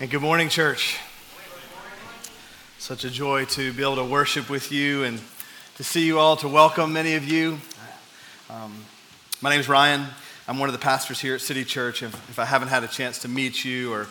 And good morning, church. Such a joy to be able to worship with you and to see you all, to welcome many of you. Um, my name is Ryan. I'm one of the pastors here at City Church. If, if I haven't had a chance to meet you, or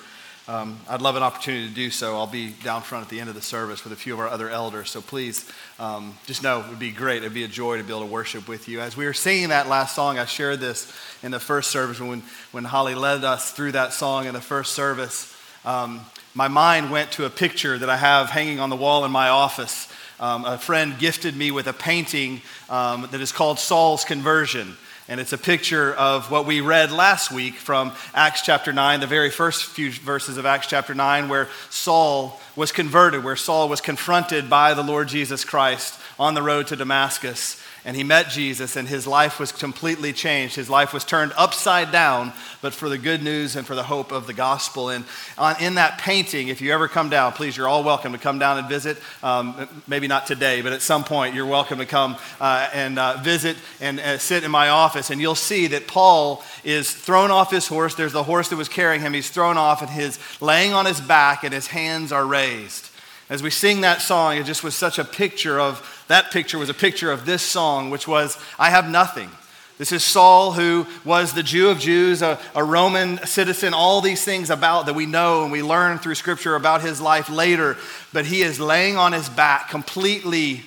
um, I'd love an opportunity to do so, I'll be down front at the end of the service with a few of our other elders. So please um, just know it would be great. It'd be a joy to be able to worship with you. As we were singing that last song, I shared this in the first service when, when Holly led us through that song in the first service um, my mind went to a picture that I have hanging on the wall in my office. Um, a friend gifted me with a painting um, that is called Saul's Conversion. And it's a picture of what we read last week from Acts chapter 9, the very first few verses of Acts chapter 9, where Saul was converted, where Saul was confronted by the Lord Jesus Christ on the road to Damascus and he met Jesus, and his life was completely changed. His life was turned upside down, but for the good news and for the hope of the gospel. And on, in that painting, if you ever come down, please, you're all welcome to come down and visit. Um, maybe not today, but at some point, you're welcome to come uh, and uh, visit and uh, sit in my office. And you'll see that Paul is thrown off his horse. There's the horse that was carrying him. He's thrown off, and he's laying on his back, and his hands are raised. As we sing that song, it just was such a picture of that picture was a picture of this song, which was, I have nothing. This is Saul, who was the Jew of Jews, a, a, Roman citizen, all these things about that we know and we learn through scripture about his life later. But he is laying on his back, completely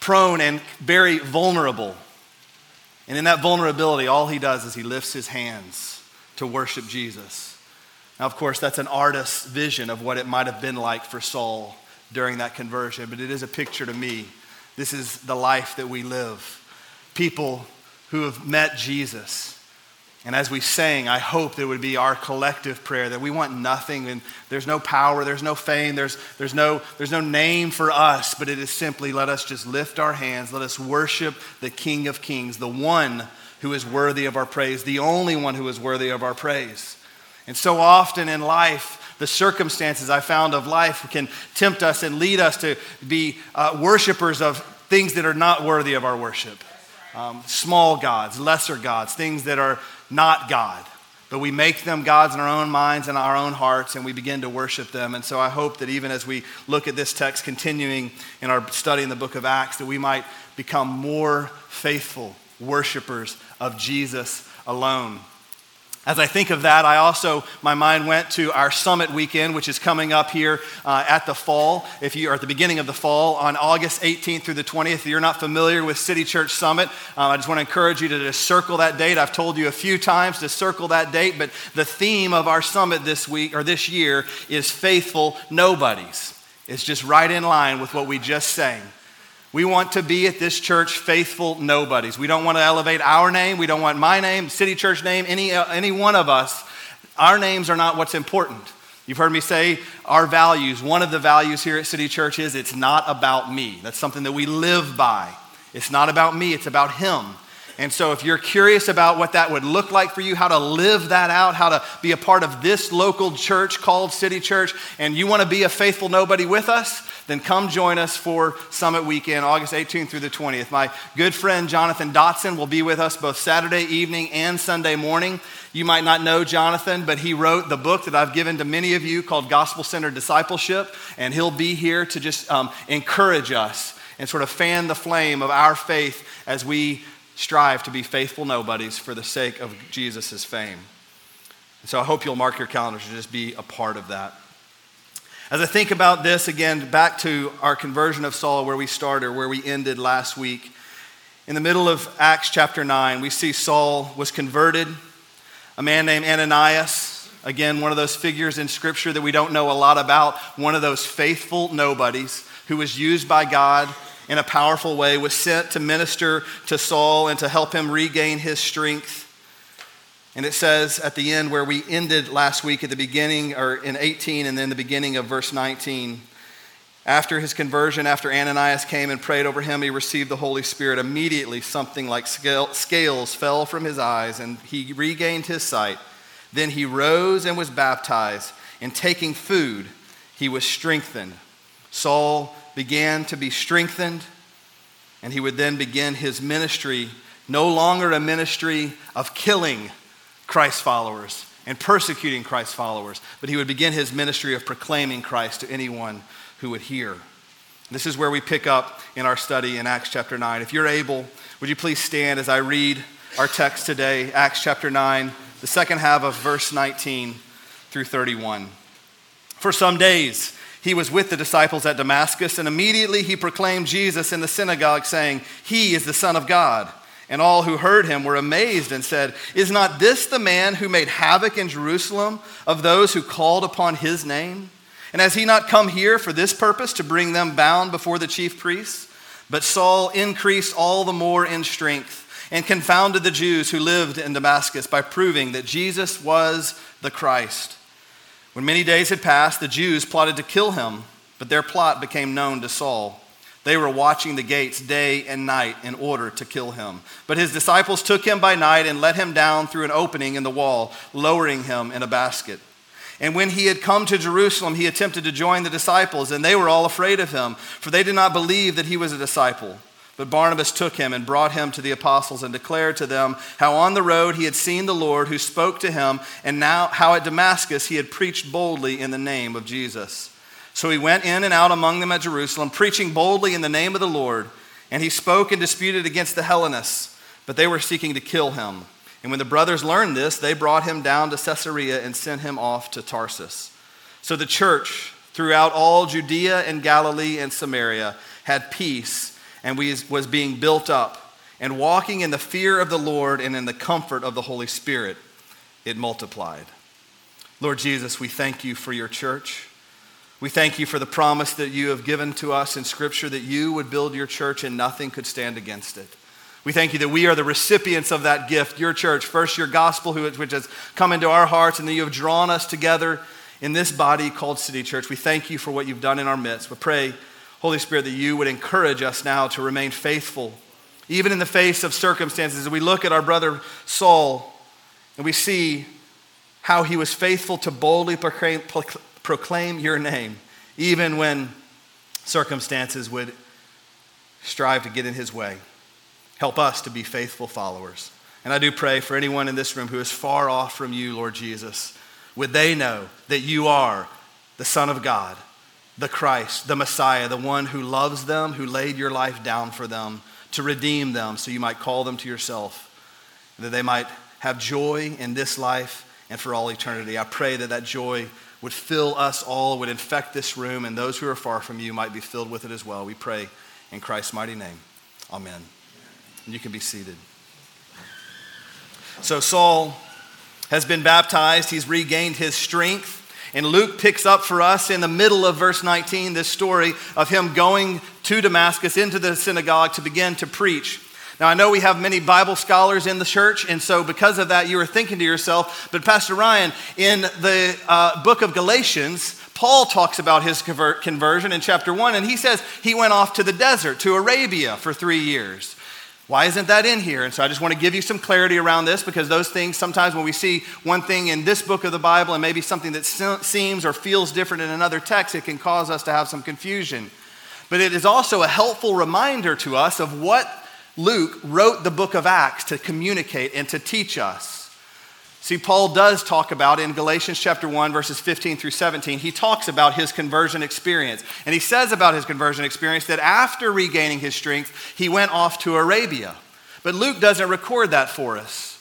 prone and very vulnerable. And in that vulnerability, all he does is he lifts his hands to worship Jesus. Now, of course, that's an artist's vision of what it might have been like for Saul during that conversion, but it is a picture to me. This is the life that we live. People who have met Jesus. And as we sang, I hope that it would be our collective prayer that we want nothing and there's no power, there's no fame, there's, there's, no, there's no name for us, but it is simply let us just lift our hands, let us worship the King of Kings, the one who is worthy of our praise, the only one who is worthy of our praise. And so often in life, the circumstances I found of life can tempt us and lead us to be uh, worshipers of things that are not worthy of our worship. Um, small gods, lesser gods, things that are not God. But we make them gods in our own minds and our own hearts, and we begin to worship them. And so I hope that even as we look at this text, continuing in our study in the book of Acts, that we might become more faithful worshipers of Jesus alone. As I think of that, I also, my mind went to our summit weekend, which is coming up here uh, at the fall, if you are at the beginning of the fall, on August 18th through the 20th. If you're not familiar with City Church Summit, uh, I just want to encourage you to just circle that date. I've told you a few times to circle that date, but the theme of our summit this week or this year is faithful nobodies. It's just right in line with what we just sang. We want to be at this church faithful nobodies. We don't want to elevate our name. We don't want my name, City Church name, any, uh, any one of us. Our names are not what's important. You've heard me say our values. One of the values here at City Church is it's not about me. That's something that we live by. It's not about me, it's about Him. And so, if you're curious about what that would look like for you, how to live that out, how to be a part of this local church called City Church, and you want to be a faithful nobody with us, then come join us for Summit Weekend, August 18th through the 20th. My good friend Jonathan Dodson will be with us both Saturday evening and Sunday morning. You might not know Jonathan, but he wrote the book that I've given to many of you called Gospel Centered Discipleship, and he'll be here to just um, encourage us and sort of fan the flame of our faith as we strive to be faithful nobodies for the sake of Jesus' fame. So I hope you'll mark your calendars to just be a part of that. As I think about this again, back to our conversion of Saul, where we started, where we ended last week. In the middle of Acts chapter 9, we see Saul was converted. A man named Ananias, again, one of those figures in Scripture that we don't know a lot about, one of those faithful nobodies who was used by God in a powerful way, was sent to minister to Saul and to help him regain his strength. And it says at the end where we ended last week at the beginning, or in 18 and then the beginning of verse 19. After his conversion, after Ananias came and prayed over him, he received the Holy Spirit. Immediately, something like scales fell from his eyes, and he regained his sight. Then he rose and was baptized, and taking food, he was strengthened. Saul began to be strengthened, and he would then begin his ministry, no longer a ministry of killing Christ followers and persecuting Christ's followers, but he would begin his ministry of proclaiming Christ to anyone who would hear. This is where we pick up in our study in Acts chapter 9. If you're able, would you please stand as I read our text today, Acts chapter 9, the second half of verse 19 through 31. For some days, he was with the disciples at Damascus, and immediately he proclaimed Jesus in the synagogue, saying, He is the Son of God. And all who heard him were amazed and said, Is not this the man who made havoc in Jerusalem of those who called upon his name? And has he not come here for this purpose, to bring them bound before the chief priests? But Saul increased all the more in strength and confounded the Jews who lived in Damascus by proving that Jesus was the Christ. When many days had passed, the Jews plotted to kill him, but their plot became known to Saul. They were watching the gates day and night in order to kill him. But his disciples took him by night and let him down through an opening in the wall, lowering him in a basket. And when he had come to Jerusalem, he attempted to join the disciples, and they were all afraid of him, for they did not believe that he was a disciple. But Barnabas took him and brought him to the apostles and declared to them how on the road he had seen the Lord who spoke to him, and now how at Damascus he had preached boldly in the name of Jesus. So he went in and out among them at Jerusalem, preaching boldly in the name of the Lord. And he spoke and disputed against the Hellenists, but they were seeking to kill him. And when the brothers learned this, they brought him down to Caesarea and sent him off to Tarsus. So the church throughout all Judea and Galilee and Samaria had peace and we, was being built up and walking in the fear of the Lord and in the comfort of the Holy Spirit. It multiplied. Lord Jesus, we thank you for your church. We thank you for the promise that you have given to us in Scripture that you would build your church and nothing could stand against it. We thank you that we are the recipients of that gift, your church, first your gospel, which has come into our hearts, and that you have drawn us together in this body called City Church. We thank you for what you've done in our midst. We pray, Holy Spirit, that you would encourage us now to remain faithful, even in the face of circumstances. As we look at our brother Saul and we see how he was faithful to boldly proclaim, proclaim your name, even when circumstances would strive to get in his way. Help us to be faithful followers. And I do pray for anyone in this room who is far off from you, Lord Jesus, would they know that you are the Son of God, the Christ, the Messiah, the one who loves them, who laid your life down for them to redeem them so you might call them to yourself, that they might have joy in this life and for all eternity. I pray that that joy would fill us all, would infect this room, and those who are far from you might be filled with it as well. We pray in Christ's mighty name. Amen. And you can be seated. So, Saul has been baptized, he's regained his strength. And Luke picks up for us in the middle of verse 19 this story of him going to Damascus into the synagogue to begin to preach. Now, I know we have many Bible scholars in the church, and so because of that, you are thinking to yourself, but Pastor Ryan, in the uh, book of Galatians, Paul talks about his conversion in chapter 1, and he says he went off to the desert, to Arabia, for three years. Why isn't that in here? And so I just want to give you some clarity around this because those things, sometimes when we see one thing in this book of the Bible and maybe something that seems or feels different in another text, it can cause us to have some confusion. But it is also a helpful reminder to us of what Luke wrote the book of Acts to communicate and to teach us. See, Paul does talk about in Galatians chapter 1, verses 15 through 17, he talks about his conversion experience. And he says about his conversion experience that after regaining his strength, he went off to Arabia. But Luke doesn't record that for us.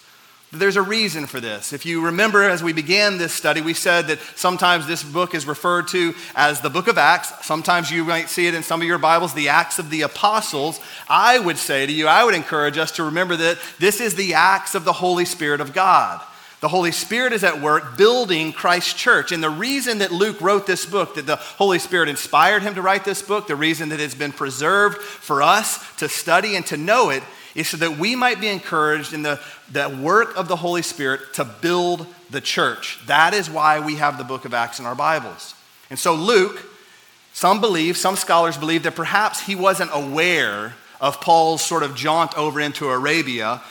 There's a reason for this. If you remember, as we began this study, we said that sometimes this book is referred to as the book of Acts. Sometimes you might see it in some of your Bibles, the Acts of the Apostles. I would say to you, I would encourage us to remember that this is the Acts of the Holy Spirit of God. The Holy Spirit is at work building Christ's church. And the reason that Luke wrote this book, that the Holy Spirit inspired him to write this book, the reason that it's been preserved for us to study and to know it, is so that we might be encouraged in the, the work of the Holy Spirit to build the church. That is why we have the book of Acts in our Bibles. And so, Luke, some believe, some scholars believe that perhaps he wasn't aware of Paul's sort of jaunt over into Arabia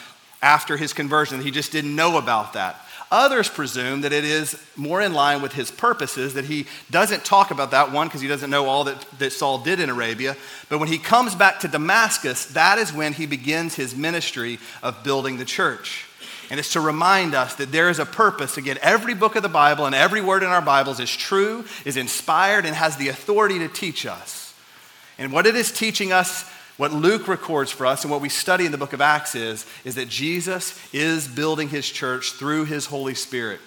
after his conversion. He just didn't know about that. Others presume that it is more in line with his purposes, that he doesn't talk about that, one, because he doesn't know all that, that Saul did in Arabia. But when he comes back to Damascus, that is when he begins his ministry of building the church. And it's to remind us that there is a purpose get every book of the Bible and every word in our Bibles is true, is inspired, and has the authority to teach us. And what it is teaching us, what Luke records for us, and what we study in the book of Acts is, is that Jesus is building his church through his Holy Spirit.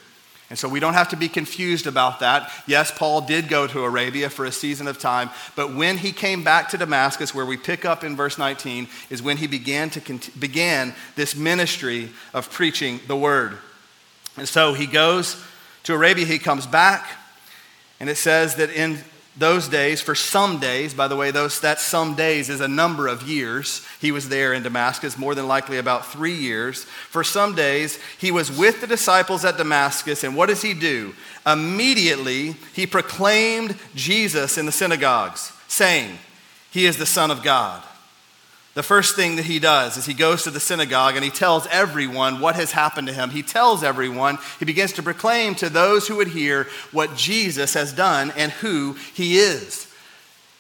And so we don't have to be confused about that. Yes, Paul did go to Arabia for a season of time, but when he came back to Damascus, where we pick up in verse 19, is when he began, to began this ministry of preaching the word. And so he goes to Arabia, he comes back, and it says that in those days, for some days, by the way, those, that some days is a number of years. He was there in Damascus, more than likely about three years. For some days, he was with the disciples at Damascus, and what does he do? Immediately, he proclaimed Jesus in the synagogues, saying, He is the Son of God. The first thing that he does is he goes to the synagogue and he tells everyone what has happened to him. He tells everyone, he begins to proclaim to those who would hear what Jesus has done and who he is.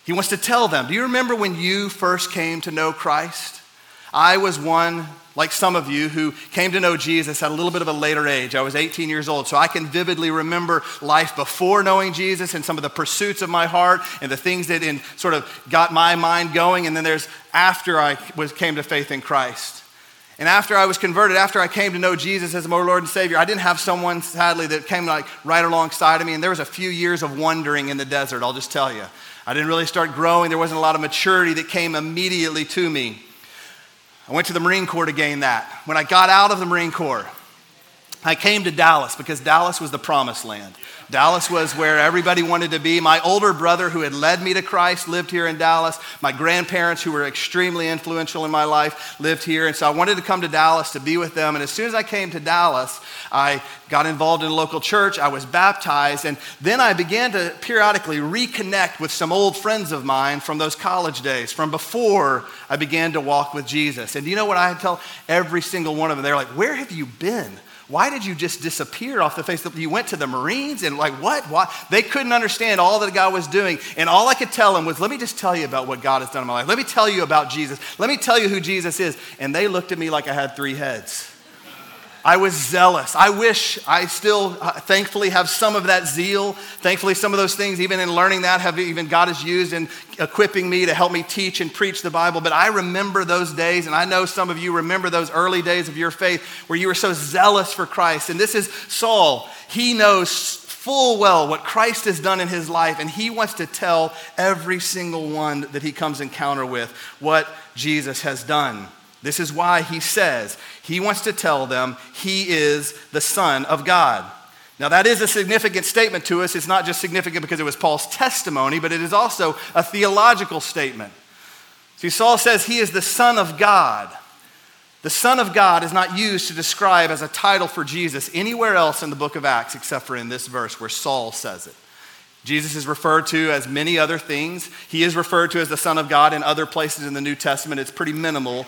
He wants to tell them. Do you remember when you first came to know Christ? I was one like some of you who came to know Jesus at a little bit of a later age. I was 18 years old, so I can vividly remember life before knowing Jesus and some of the pursuits of my heart and the things that in, sort of got my mind going. And then there's after I was, came to faith in Christ. And after I was converted, after I came to know Jesus as my Lord and Savior, I didn't have someone, sadly, that came like right alongside of me. And there was a few years of wandering in the desert, I'll just tell you. I didn't really start growing. There wasn't a lot of maturity that came immediately to me. I went to the Marine Corps to gain that. When I got out of the Marine Corps, I came to Dallas because Dallas was the promised land. Dallas was where everybody wanted to be. My older brother, who had led me to Christ, lived here in Dallas. My grandparents, who were extremely influential in my life, lived here. And so I wanted to come to Dallas to be with them. And as soon as I came to Dallas, I got involved in a local church. I was baptized. And then I began to periodically reconnect with some old friends of mine from those college days, from before I began to walk with Jesus. And you know what I tell every single one of them? They're like, Where have you been? Why did you just disappear off the face of the You went to the Marines and like what? Why? They couldn't understand all that God was doing. And all I could tell them was, let me just tell you about what God has done in my life. Let me tell you about Jesus. Let me tell you who Jesus is. And they looked at me like I had three heads. I was zealous. I wish I still, uh, thankfully, have some of that zeal. Thankfully, some of those things, even in learning that, have even God has used in equipping me to help me teach and preach the Bible. But I remember those days, and I know some of you remember those early days of your faith where you were so zealous for Christ. And this is Saul. He knows full well what Christ has done in his life, and he wants to tell every single one that he comes encounter with what Jesus has done. This is why he says he wants to tell them he is the Son of God. Now, that is a significant statement to us. It's not just significant because it was Paul's testimony, but it is also a theological statement. See, Saul says he is the Son of God. The Son of God is not used to describe as a title for Jesus anywhere else in the book of Acts except for in this verse where Saul says it. Jesus is referred to as many other things. He is referred to as the Son of God in other places in the New Testament. It's pretty minimal.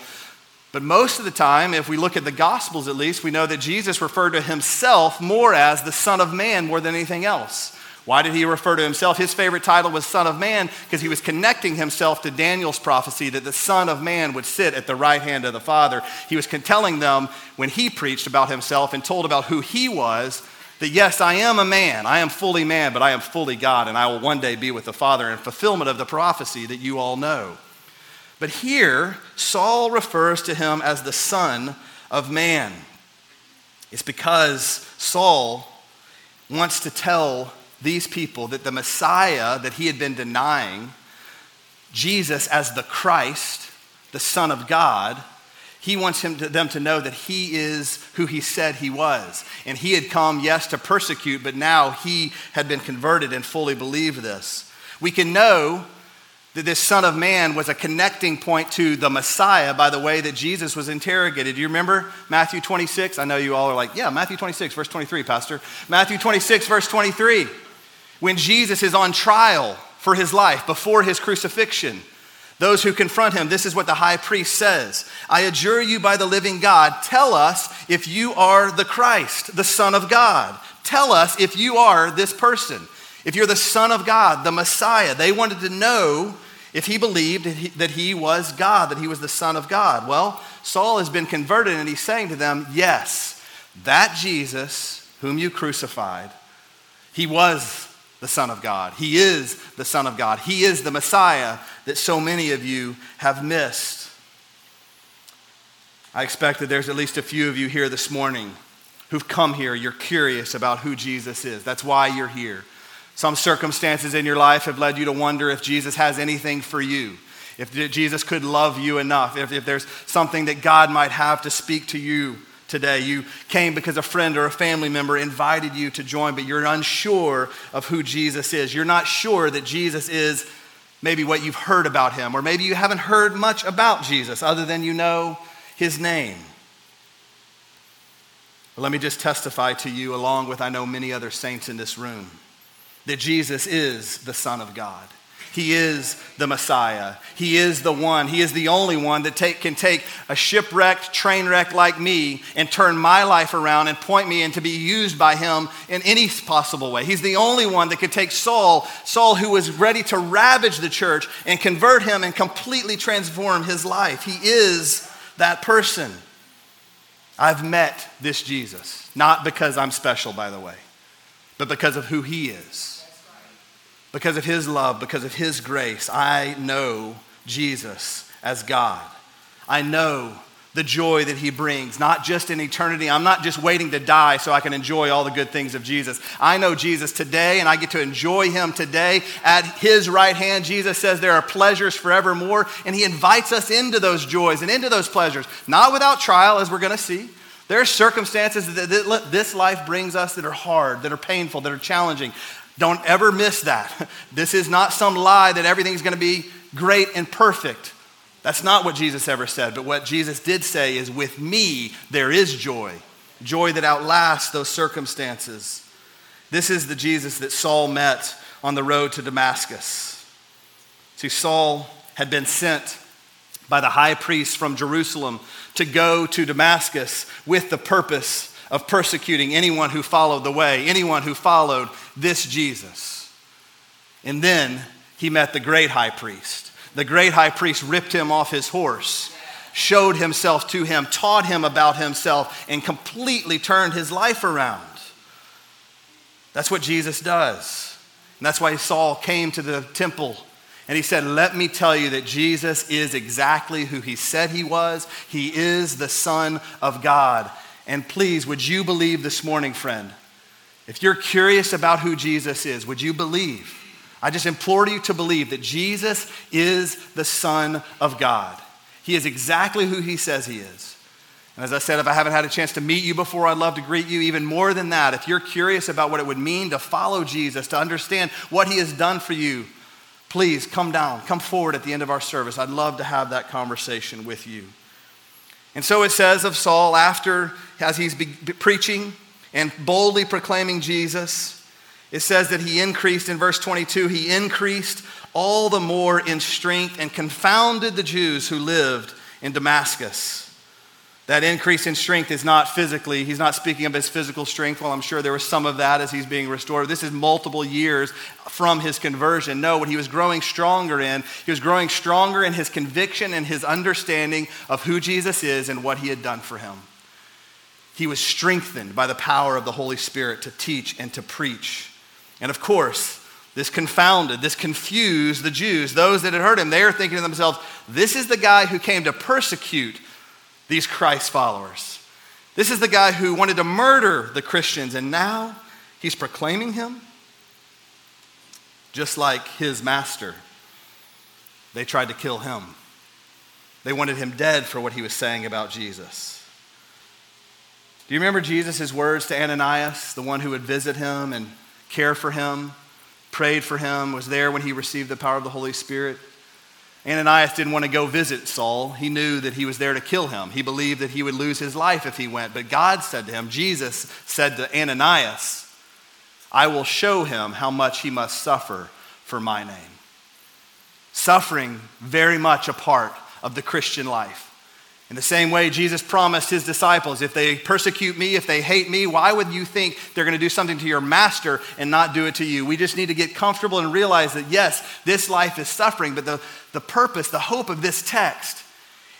But most of the time, if we look at the Gospels at least, we know that Jesus referred to himself more as the Son of Man more than anything else. Why did he refer to himself? His favorite title was Son of Man because he was connecting himself to Daniel's prophecy that the Son of Man would sit at the right hand of the Father. He was telling them when he preached about himself and told about who he was that yes, I am a man, I am fully man, but I am fully God, and I will one day be with the Father in fulfillment of the prophecy that you all know. But here, Saul refers to him as the Son of Man. It's because Saul wants to tell these people that the Messiah that he had been denying, Jesus as the Christ, the Son of God, he wants to, them to know that he is who he said he was. And he had come, yes, to persecute, but now he had been converted and fully believed this. We can know that this Son of Man was a connecting point to the Messiah by the way that Jesus was interrogated. Do you remember Matthew 26? I know you all are like, yeah, Matthew 26, verse 23, Pastor. Matthew 26, verse 23. When Jesus is on trial for his life before his crucifixion, those who confront him, this is what the high priest says I adjure you by the living God, tell us if you are the Christ, the Son of God. Tell us if you are this person. If you're the Son of God, the Messiah. They wanted to know if he believed that he was God, that he was the Son of God. Well, Saul has been converted and he's saying to them, Yes, that Jesus, whom you crucified, he was the Son of God. He is the Son of God. He is the Messiah that so many of you have missed. I expect that there's at least a few of you here this morning who've come here. You're curious about who Jesus is. That's why you're here. Some circumstances in your life have led you to wonder if Jesus has anything for you, if Jesus could love you enough, if, if there's something that God might have to speak to you today. You came because a friend or a family member invited you to join, but you're unsure of who Jesus is. You're not sure that Jesus is maybe what you've heard about him, or maybe you haven't heard much about Jesus other than you know his name. Let me just testify to you, along with I know many other saints in this room, that Jesus is the Son of God. He is the Messiah. He is the one. He is the only one that take, can take a shipwrecked train wreck like me and turn my life around and point me and to be used by him in any possible way. He's the only one that could take Saul, Saul who was ready to ravage the church and convert him and completely transform his life. He is that person. I've met this Jesus, not because I'm special, by the way, but because of who he is. Because of his love, because of his grace, I know Jesus as God. I know the joy that he brings, not just in eternity. I'm not just waiting to die so I can enjoy all the good things of Jesus. I know Jesus today and I get to enjoy him today. At his right hand, Jesus says there are pleasures forevermore, and he invites us into those joys and into those pleasures, not without trial, as we're going to see. There are circumstances that this life brings us that are hard, that are painful, that are challenging. Don't ever miss that. This is not some lie that everything's going to be great and perfect. That's not what Jesus ever said, but what Jesus did say is, with me, there is joy, joy that outlasts those circumstances. This is the Jesus that Saul met on the road to Damascus. See, Saul had been sent by the high priest from Jerusalem to go to Damascus with the purpose of persecuting anyone who followed the way, anyone who followed this Jesus. And then he met the great high priest the great high priest ripped him off his horse, showed himself to him, taught him about himself, and completely turned his life around. That's what Jesus does. And that's why Saul came to the temple and he said, Let me tell you that Jesus is exactly who he said he was. He is the Son of God. And please, would you believe this morning, friend? If you're curious about who Jesus is, would you believe? I just implore you to believe that Jesus is the Son of God. He is exactly who he says he is. And as I said, if I haven't had a chance to meet you before, I'd love to greet you. Even more than that, if you're curious about what it would mean to follow Jesus, to understand what he has done for you, please come down, come forward at the end of our service. I'd love to have that conversation with you. And so it says of Saul, after, as he's be- preaching and boldly proclaiming Jesus, it says that he increased in verse 22, he increased all the more in strength and confounded the Jews who lived in Damascus. That increase in strength is not physically, he's not speaking of his physical strength. Well, I'm sure there was some of that as he's being restored. This is multiple years from his conversion. No, what he was growing stronger in, he was growing stronger in his conviction and his understanding of who Jesus is and what he had done for him. He was strengthened by the power of the Holy Spirit to teach and to preach. And of course, this confounded, this confused the Jews, those that had heard him. They are thinking to themselves, this is the guy who came to persecute these Christ followers. This is the guy who wanted to murder the Christians, and now he's proclaiming him just like his master. They tried to kill him. They wanted him dead for what he was saying about Jesus. Do you remember Jesus' words to Ananias, the one who would visit him and care for him, prayed for him, was there when he received the power of the Holy Spirit. Ananias didn't want to go visit Saul. He knew that he was there to kill him. He believed that he would lose his life if he went. But God said to him, Jesus said to Ananias, I will show him how much he must suffer for my name. Suffering very much a part of the Christian life. In the same way, Jesus promised his disciples if they persecute me, if they hate me, why would you think they're going to do something to your master and not do it to you? We just need to get comfortable and realize that, yes, this life is suffering, but the, the purpose, the hope of this text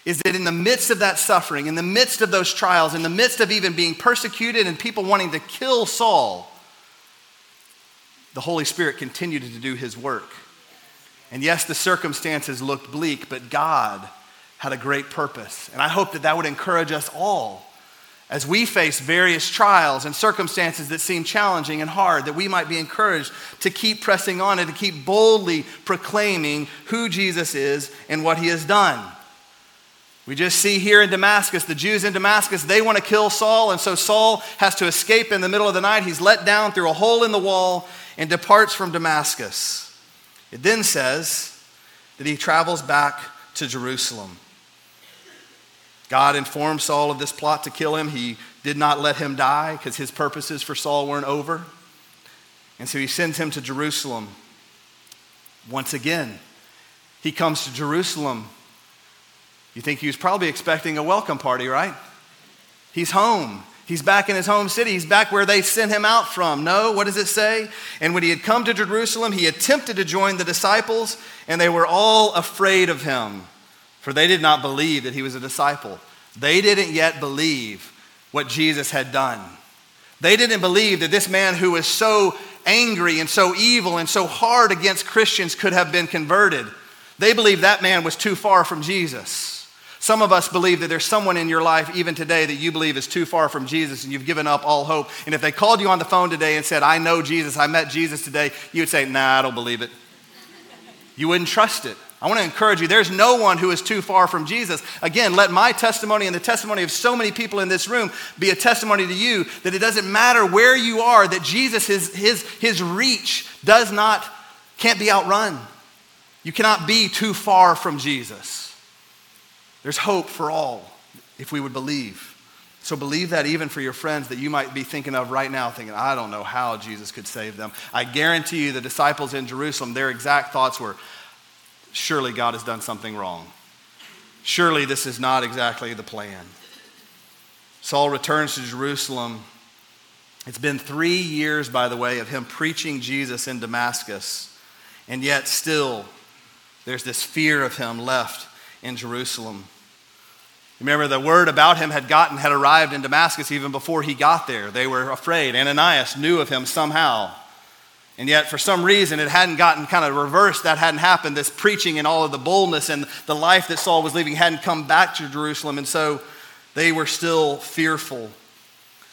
is that in the midst of that suffering, in the midst of those trials, in the midst of even being persecuted and people wanting to kill Saul, the Holy Spirit continued to do his work. And yes, the circumstances looked bleak, but God had a great purpose. And I hope that that would encourage us all as we face various trials and circumstances that seem challenging and hard, that we might be encouraged to keep pressing on and to keep boldly proclaiming who Jesus is and what he has done. We just see here in Damascus, the Jews in Damascus, they want to kill Saul, and so Saul has to escape in the middle of the night. He's let down through a hole in the wall and departs from Damascus. It then says that he travels back to Jerusalem. God informed Saul of this plot to kill him. He did not let him die because his purposes for Saul weren't over. And so he sends him to Jerusalem. Once again, he comes to Jerusalem. You think he was probably expecting a welcome party, right? He's home. He's back in his home city. He's back where they sent him out from. No, what does it say? And when he had come to Jerusalem, he attempted to join the disciples, and they were all afraid of him, for they did not believe that he was a disciple. They didn't yet believe what Jesus had done. They didn't believe that this man who was so angry and so evil and so hard against Christians could have been converted. They believed that man was too far from Jesus. Some of us believe that there's someone in your life, even today, that you believe is too far from Jesus and you've given up all hope. And if they called you on the phone today and said, I know Jesus, I met Jesus today, you would say, Nah, I don't believe it. You wouldn't trust it. I want to encourage you, there's no one who is too far from Jesus. Again, let my testimony and the testimony of so many people in this room be a testimony to you that it doesn't matter where you are, that Jesus, his, his, his reach does not, can't be outrun. You cannot be too far from Jesus. There's hope for all if we would believe. So believe that even for your friends that you might be thinking of right now, thinking, I don't know how Jesus could save them. I guarantee you, the disciples in Jerusalem, their exact thoughts were, surely God has done something wrong. Surely this is not exactly the plan. Saul returns to Jerusalem. It's been three years, by the way, of him preaching Jesus in Damascus, and yet still there's this fear of him left in Jerusalem. Remember, the word about him had gotten, had arrived in Damascus even before he got there. They were afraid. Ananias knew of him somehow. And yet, for some reason, it hadn't gotten kind of reversed. That hadn't happened. This preaching and all of the boldness and the life that Saul was living hadn't come back to Jerusalem. And so they were still fearful.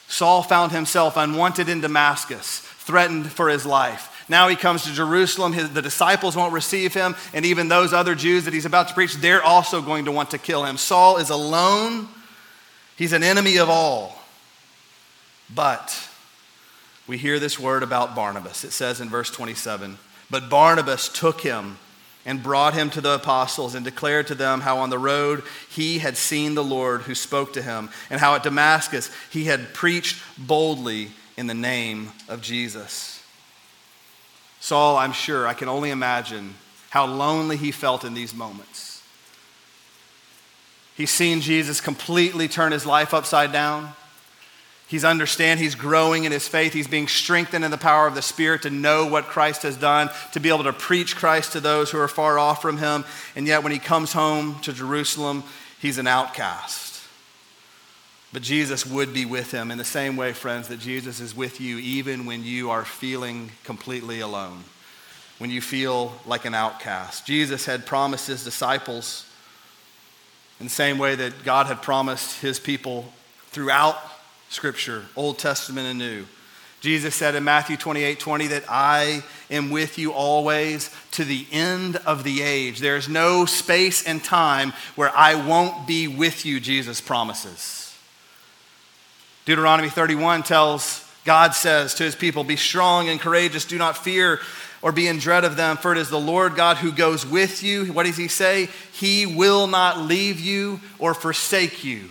Saul found himself unwanted in Damascus, threatened for his life. Now he comes to Jerusalem. His, the disciples won't receive him. And even those other Jews that he's about to preach, they're also going to want to kill him. Saul is alone. He's an enemy of all. But we hear this word about Barnabas. It says in verse 27 But Barnabas took him and brought him to the apostles and declared to them how on the road he had seen the Lord who spoke to him, and how at Damascus he had preached boldly in the name of Jesus. Saul, I'm sure, I can only imagine how lonely he felt in these moments. He's seen Jesus completely turn his life upside down. He's understand he's growing in his faith. He's being strengthened in the power of the Spirit to know what Christ has done, to be able to preach Christ to those who are far off from him. And yet when he comes home to Jerusalem, he's an outcast. But Jesus would be with him in the same way, friends, that Jesus is with you even when you are feeling completely alone, when you feel like an outcast. Jesus had promised his disciples in the same way that God had promised his people throughout Scripture, Old Testament and New. Jesus said in Matthew 28 20 that I am with you always to the end of the age. There's no space and time where I won't be with you, Jesus promises. Deuteronomy 31 tells, God says to his people, Be strong and courageous, do not fear or be in dread of them, for it is the Lord God who goes with you. What does he say? He will not leave you or forsake you.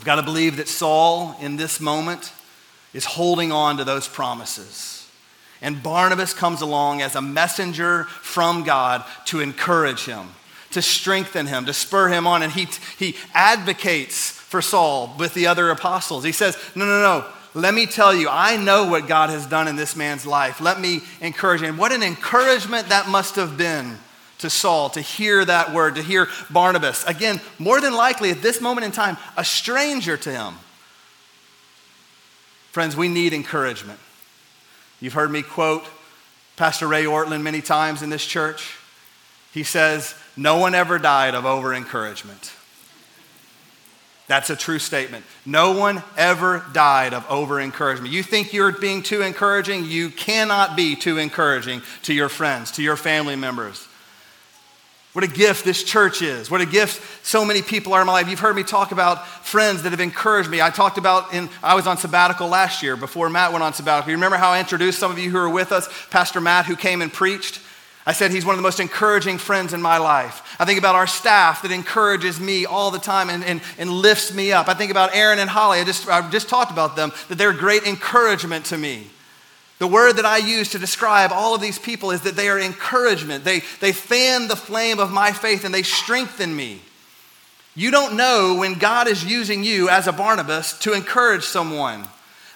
I've got to believe that Saul, in this moment, is holding on to those promises. And Barnabas comes along as a messenger from God to encourage him, to strengthen him, to spur him on. And he, he advocates for Saul with the other apostles. He says, No, no, no. Let me tell you, I know what God has done in this man's life. Let me encourage him. What an encouragement that must have been to Saul to hear that word, to hear Barnabas. Again, more than likely at this moment in time, a stranger to him. Friends, we need encouragement. You've heard me quote Pastor Ray Ortlund many times in this church. He says, No one ever died of over encouragement. That's a true statement. No one ever died of over encouragement. You think you're being too encouraging? You cannot be too encouraging to your friends, to your family members. What a gift this church is. What a gift so many people are in my life. You've heard me talk about friends that have encouraged me. I talked about in I was on sabbatical last year before Matt went on sabbatical. You remember how I introduced some of you who were with us, Pastor Matt who came and preached? I said he's one of the most encouraging friends in my life. I think about our staff that encourages me all the time and, and, and lifts me up. I think about Aaron and Holly. I just, I just talked about them, that they're great encouragement to me. The word that I use to describe all of these people is that they are encouragement. They, they fan the flame of my faith and they strengthen me. You don't know when God is using you as a Barnabas to encourage someone.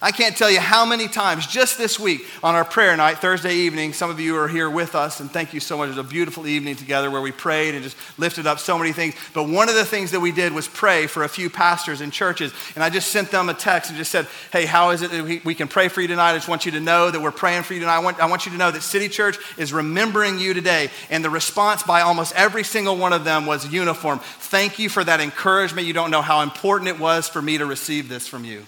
I can't tell you how many times just this week on our prayer night, Thursday evening, some of you are here with us, and thank you so much. It was a beautiful evening together where we prayed and just lifted up so many things. But one of the things that we did was pray for a few pastors and churches. And I just sent them a text and just said, hey, how is it that we, we can pray for you tonight? I just want you to know that we're praying for you tonight. I want, I want you to know that City Church is remembering you today. And the response by almost every single one of them was uniform. Thank you for that encouragement. You don't know how important it was for me to receive this from you.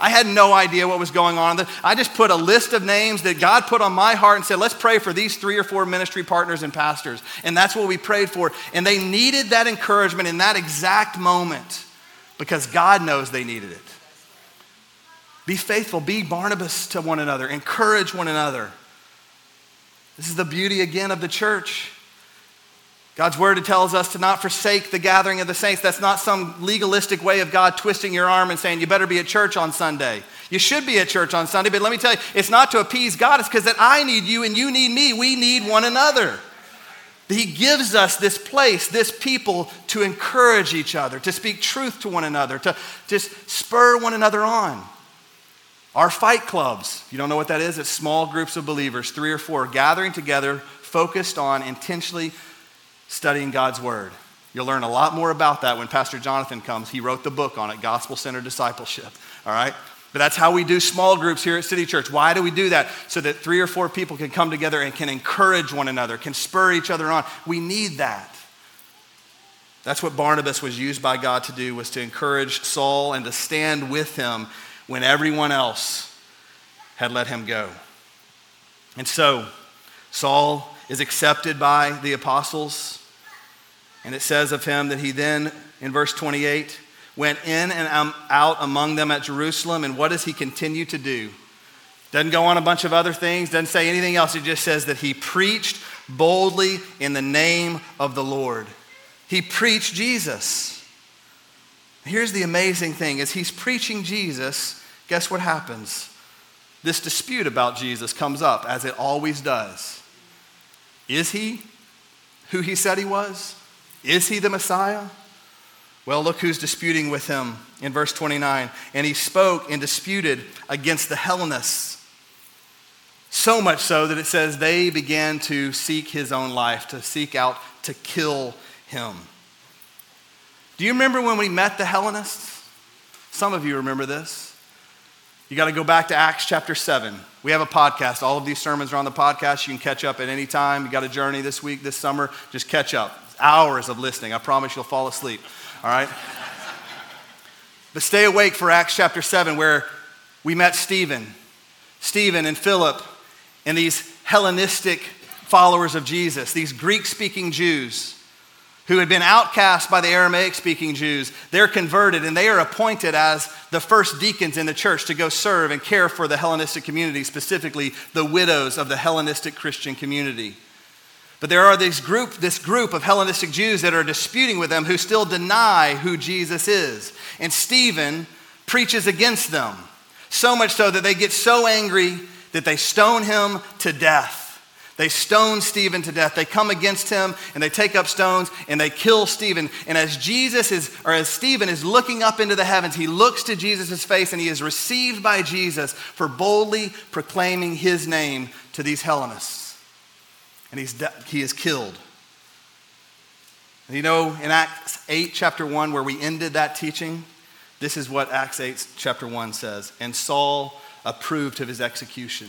I had no idea what was going on. I just put a list of names that God put on my heart and said, let's pray for these three or four ministry partners and pastors. And that's what we prayed for. And they needed that encouragement in that exact moment because God knows they needed it. Be faithful, be Barnabas to one another, encourage one another. This is the beauty again of the church. God's word tells us to not forsake the gathering of the saints. That's not some legalistic way of God twisting your arm and saying, you better be at church on Sunday. You should be at church on Sunday, but let me tell you, it's not to appease God, it's because that I need you and you need me. We need one another. He gives us this place, this people to encourage each other, to speak truth to one another, to just spur one another on. Our fight clubs, if you don't know what that is? It's small groups of believers, three or four, gathering together, focused on intentionally studying God's Word. You'll learn a lot more about that when Pastor Jonathan comes. He wrote the book on it, Gospel Centered Discipleship. All right? But that's how we do small groups here at City Church. Why do we do that? So that three or four people can come together and can encourage one another, can spur each other on. We need that. That's what Barnabas was used by God to do was to encourage Saul and to stand with him when everyone else had let him go. And so Saul is accepted by the apostles. And it says of him that he then, in verse 28, went in and out among them at Jerusalem. And what does he continue to do? Doesn't go on a bunch of other things, doesn't say anything else. It just says that he preached boldly in the name of the Lord. He preached Jesus. Here's the amazing thing as he's preaching Jesus, guess what happens? This dispute about Jesus comes up, as it always does. Is he who he said he was? Is he the Messiah? Well, look who's disputing with him in verse 29. And he spoke and disputed against the Hellenists. So much so that it says they began to seek his own life, to seek out to kill him. Do you remember when we met the Hellenists? Some of you remember this. You got to go back to Acts chapter 7. We have a podcast. All of these sermons are on the podcast. You can catch up at any time. You got a journey this week, this summer. Just catch up. Hours of listening. I promise you'll fall asleep. All right? but stay awake for Acts chapter 7, where we met Stephen. Stephen and Philip and these Hellenistic followers of Jesus, these Greek speaking Jews who had been outcast by the Aramaic speaking Jews, they're converted and they are appointed as the first deacons in the church to go serve and care for the Hellenistic community, specifically the widows of the Hellenistic Christian community. But there are this group, this group of Hellenistic Jews that are disputing with them who still deny who Jesus is. And Stephen preaches against them, so much so that they get so angry that they stone him to death. They stone Stephen to death. They come against him and they take up stones and they kill Stephen. And as Jesus is, or as Stephen is looking up into the heavens, he looks to Jesus' face and he is received by Jesus for boldly proclaiming his name to these Hellenists. And he's he is killed. You know, in Acts 8, chapter 1, where we ended that teaching, this is what Acts 8, chapter 1 says. And Saul approved of his execution.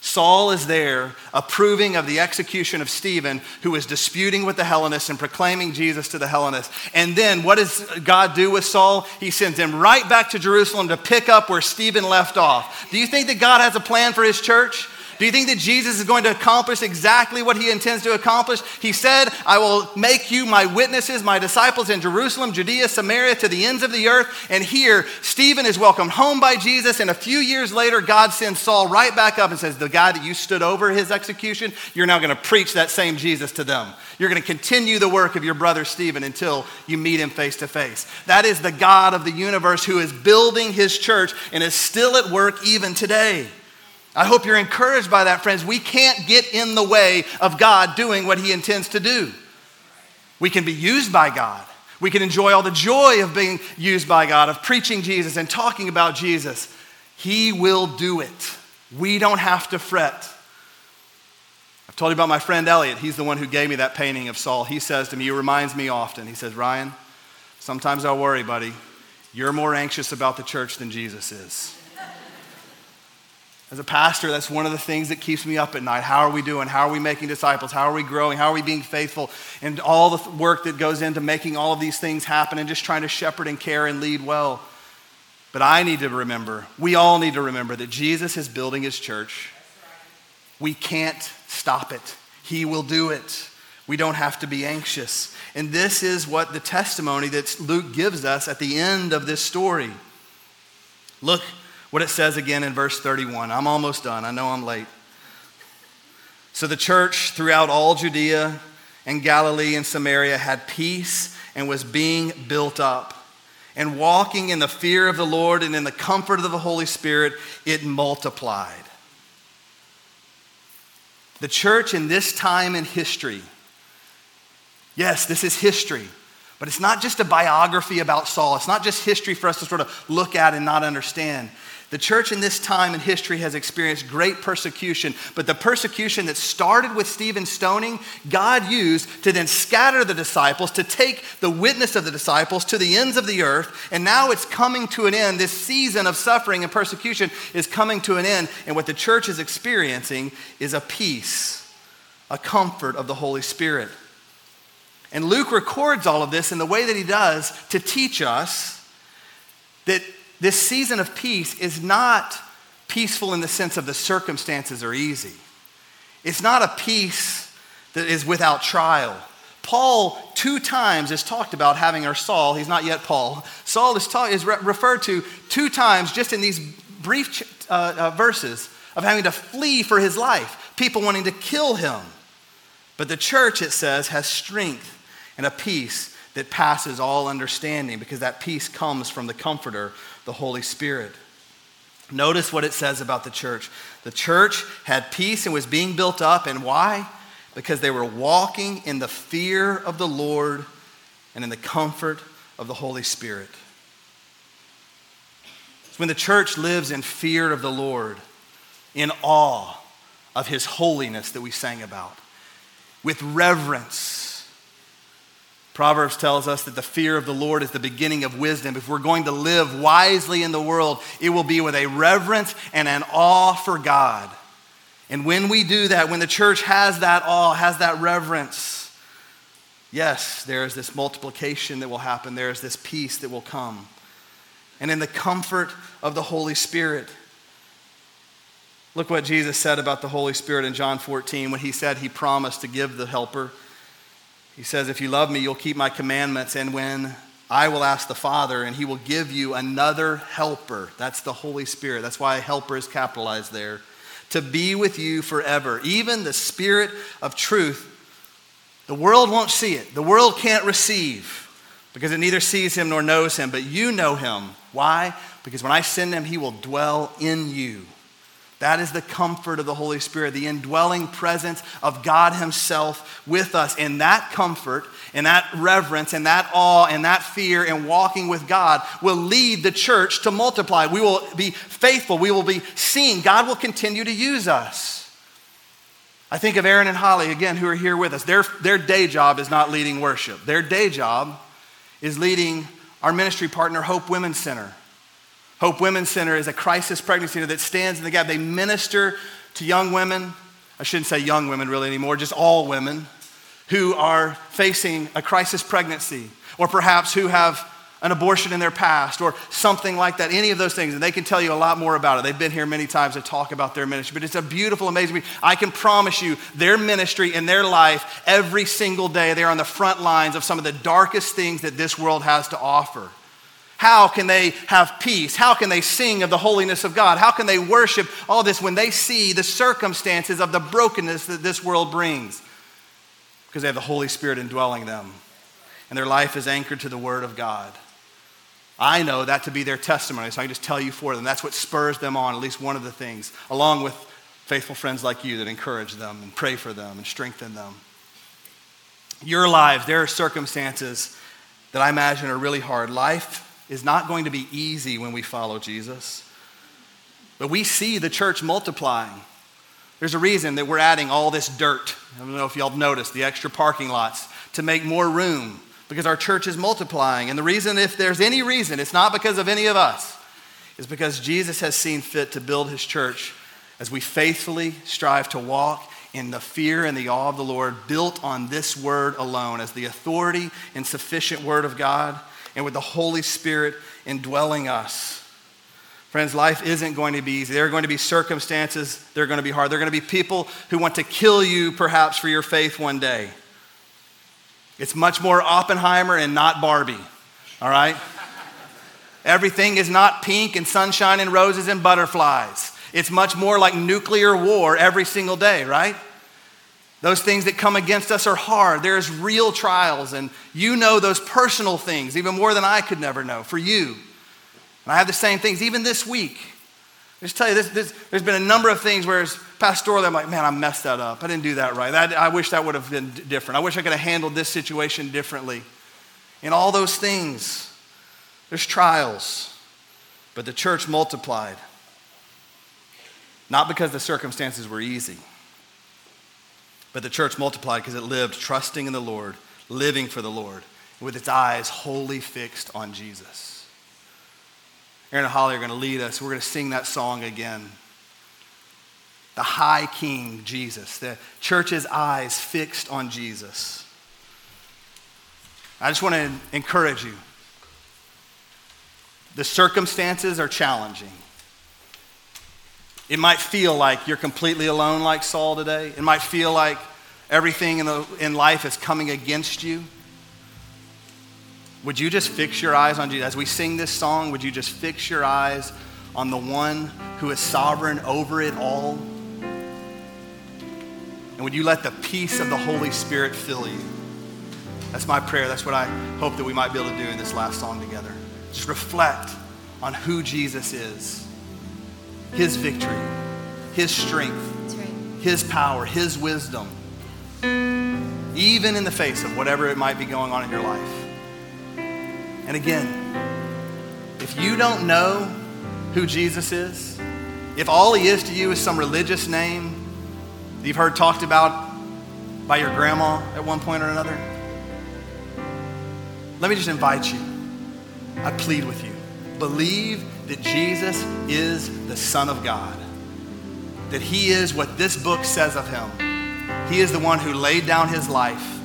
Saul is there approving of the execution of Stephen, who is disputing with the Hellenists and proclaiming Jesus to the Hellenists. And then what does God do with Saul? He sends him right back to Jerusalem to pick up where Stephen left off. Do you think that God has a plan for his church? Do you think that Jesus is going to accomplish exactly what he intends to accomplish? He said, I will make you my witnesses, my disciples in Jerusalem, Judea, Samaria, to the ends of the earth. And here, Stephen is welcomed home by Jesus. And a few years later, God sends Saul right back up and says, The guy that you stood over his execution, you're now going to preach that same Jesus to them. You're going to continue the work of your brother Stephen until you meet him face to face. That is the God of the universe who is building his church and is still at work even today. I hope you're encouraged by that, friends. We can't get in the way of God doing what He intends to do. We can be used by God. We can enjoy all the joy of being used by God, of preaching Jesus and talking about Jesus. He will do it. We don't have to fret. I've told you about my friend Elliot. He's the one who gave me that painting of Saul. He says to me, he reminds me often, he says, Ryan, sometimes I worry, buddy. You're more anxious about the church than Jesus is. As a pastor, that's one of the things that keeps me up at night. How are we doing? How are we making disciples? How are we growing? How are we being faithful? And all the work that goes into making all of these things happen and just trying to shepherd and care and lead well. But I need to remember, we all need to remember that Jesus is building his church. We can't stop it, he will do it. We don't have to be anxious. And this is what the testimony that Luke gives us at the end of this story. Look what it says again in verse 31. I'm almost done. I know I'm late. So the church throughout all Judea and Galilee and Samaria had peace and was being built up. And walking in the fear of the Lord and in the comfort of the Holy Spirit, it multiplied. The church in this time in history, yes, this is history, but it's not just a biography about Saul. It's not just history for us to sort of look at and not understand. The church in this time in history has experienced great persecution, but the persecution that started with Stephen's stoning, God used to then scatter the disciples, to take the witness of the disciples to the ends of the earth, and now it's coming to an end. This season of suffering and persecution is coming to an end, and what the church is experiencing is a peace, a comfort of the Holy Spirit. And Luke records all of this in the way that he does to teach us that this season of peace is not peaceful in the sense of the circumstances are easy. It's not a peace that is without trial. Paul, two times, has talked about having, or Saul, he's not yet Paul. Saul is, ta- is re- referred to two times just in these brief uh, uh, verses of having to flee for his life, people wanting to kill him. But the church, it says, has strength and a peace that passes all understanding because that peace comes from the Comforter the Holy Spirit. Notice what it says about the church. The church had peace and was being built up, and why? Because they were walking in the fear of the Lord and in the comfort of the Holy Spirit. It's when the church lives in fear of the Lord, in awe of his holiness that we sang about, with reverence Proverbs tells us that the fear of the Lord is the beginning of wisdom. If we're going to live wisely in the world, it will be with a reverence and an awe for God. And when we do that, when the church has that awe, has that reverence, yes, there is this multiplication that will happen. There is this peace that will come. And in the comfort of the Holy Spirit, look what Jesus said about the Holy Spirit in John 14 when he said he promised to give the helper. He says, If you love me, you'll keep my commandments, and when I will ask the Father, and he will give you another helper. That's the Holy Spirit. That's why helper is capitalized there. To be with you forever. Even the Spirit of truth. The world won't see it, the world can't receive because it neither sees him nor knows him, but you know him. Why? Because when I send him, he will dwell in you. That is the comfort of the Holy Spirit, the indwelling presence of God Himself with us. And that comfort and that reverence and that awe and that fear and walking with God will lead the church to multiply. We will be faithful. We will be seen. God will continue to use us. I think of Aaron and Holly, again, who are here with us. Their, their day job is not leading worship, their day job is leading our ministry partner, Hope Women's Center. Hope Women's Center is a crisis pregnancy center that stands in the gap. They minister to young women. I shouldn't say young women really anymore, just all women who are facing a crisis pregnancy or perhaps who have an abortion in their past or something like that, any of those things. And they can tell you a lot more about it. They've been here many times to talk about their ministry, but it's a beautiful, amazing. I can promise you, their ministry and their life, every single day, they're on the front lines of some of the darkest things that this world has to offer. How can they have peace? How can they sing of the holiness of God? How can they worship all this when they see the circumstances of the brokenness that this world brings? Because they have the Holy Spirit indwelling them, and their life is anchored to the Word of God. I know that to be their testimony, so I can just tell you for them. That's what spurs them on, at least one of the things, along with faithful friends like you that encourage them and pray for them and strengthen them. Your lives, there are circumstances that I imagine are really hard. Life is not going to be easy when we follow Jesus. But we see the church multiplying. There's a reason that we're adding all this dirt. I don't know if y'all noticed the extra parking lots to make more room because our church is multiplying. And the reason, if there's any reason, it's not because of any of us, is because Jesus has seen fit to build his church as we faithfully strive to walk in the fear and the awe of the Lord, built on this word alone as the authority and sufficient word of God, and with the Holy Spirit indwelling us. Friends, life isn't going to be easy. There are going to be circumstances, they're going to be hard. There are going to be people who want to kill you, perhaps, for your faith one day. It's much more Oppenheimer and not Barbie, all right? Everything is not pink and sunshine and roses and butterflies. It's much more like nuclear war every single day, right? Those things that come against us are hard. There's real trials, and you know those personal things even more than I could never know for you. And I have the same things even this week. I just tell you, this, this, there's been a number of things where pastorally, I'm like, man, I messed that up. I didn't do that right. That, I wish that would have been different. I wish I could have handled this situation differently. In all those things, there's trials, but the church multiplied. Not because the circumstances were easy, but the church multiplied because it lived trusting in the Lord, living for the Lord, with its eyes wholly fixed on Jesus. Aaron and Holly are going to lead us. We're going to sing that song again. The High King, Jesus. The church's eyes fixed on Jesus. I just want to encourage you. The circumstances are challenging. It might feel like you're completely alone, like Saul today. It might feel like everything in, the, in life is coming against you. Would you just fix your eyes on Jesus? As we sing this song, would you just fix your eyes on the one who is sovereign over it all? And would you let the peace of the Holy Spirit fill you? That's my prayer. That's what I hope that we might be able to do in this last song together. Just reflect on who Jesus is, his victory, his strength, right. his power, his wisdom, even in the face of whatever it might be going on in your life. And again, if you don't know who Jesus is, if all he is to you is some religious name that you've heard talked about by your grandma at one point or another, let me just invite you. I plead with you. Believe that Jesus is the Son of God, that he is what this book says of him. He is the one who laid down his life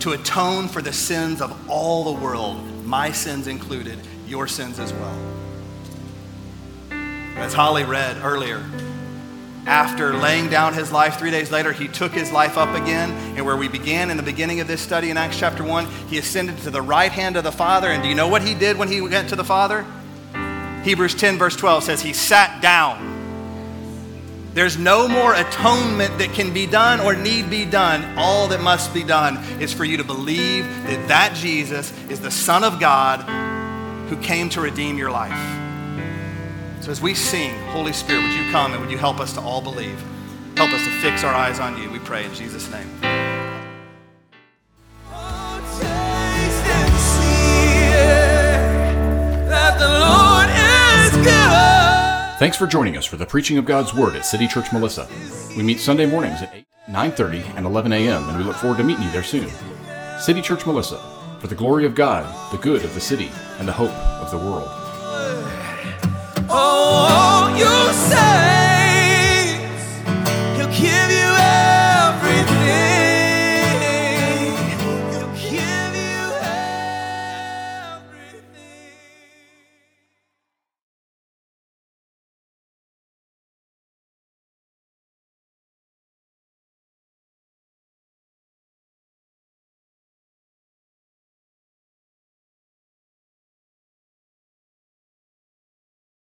to atone for the sins of all the world, my sins included, your sins as well. As Holly read earlier, after laying down his life three days later, he took his life up again. And where we began in the beginning of this study in Acts chapter 1, he ascended to the right hand of the Father. And do you know what he did when he went to the Father? Hebrews 10, verse 12 says he sat down there's no more atonement that can be done or need be done. All that must be done is for you to believe that that Jesus is the Son of God who came to redeem your life. So as we sing, Holy Spirit, would you come and would you help us to all believe? Help us to fix our eyes on you. We pray in Jesus' name. Thanks for joining us for the preaching of God's Word at City Church Melissa. We meet Sunday mornings at 8, 9:30, and 11 a.m., and we look forward to meeting you there soon. City Church Melissa, for the glory of God, the good of the city, and the hope of the world. Oh, you say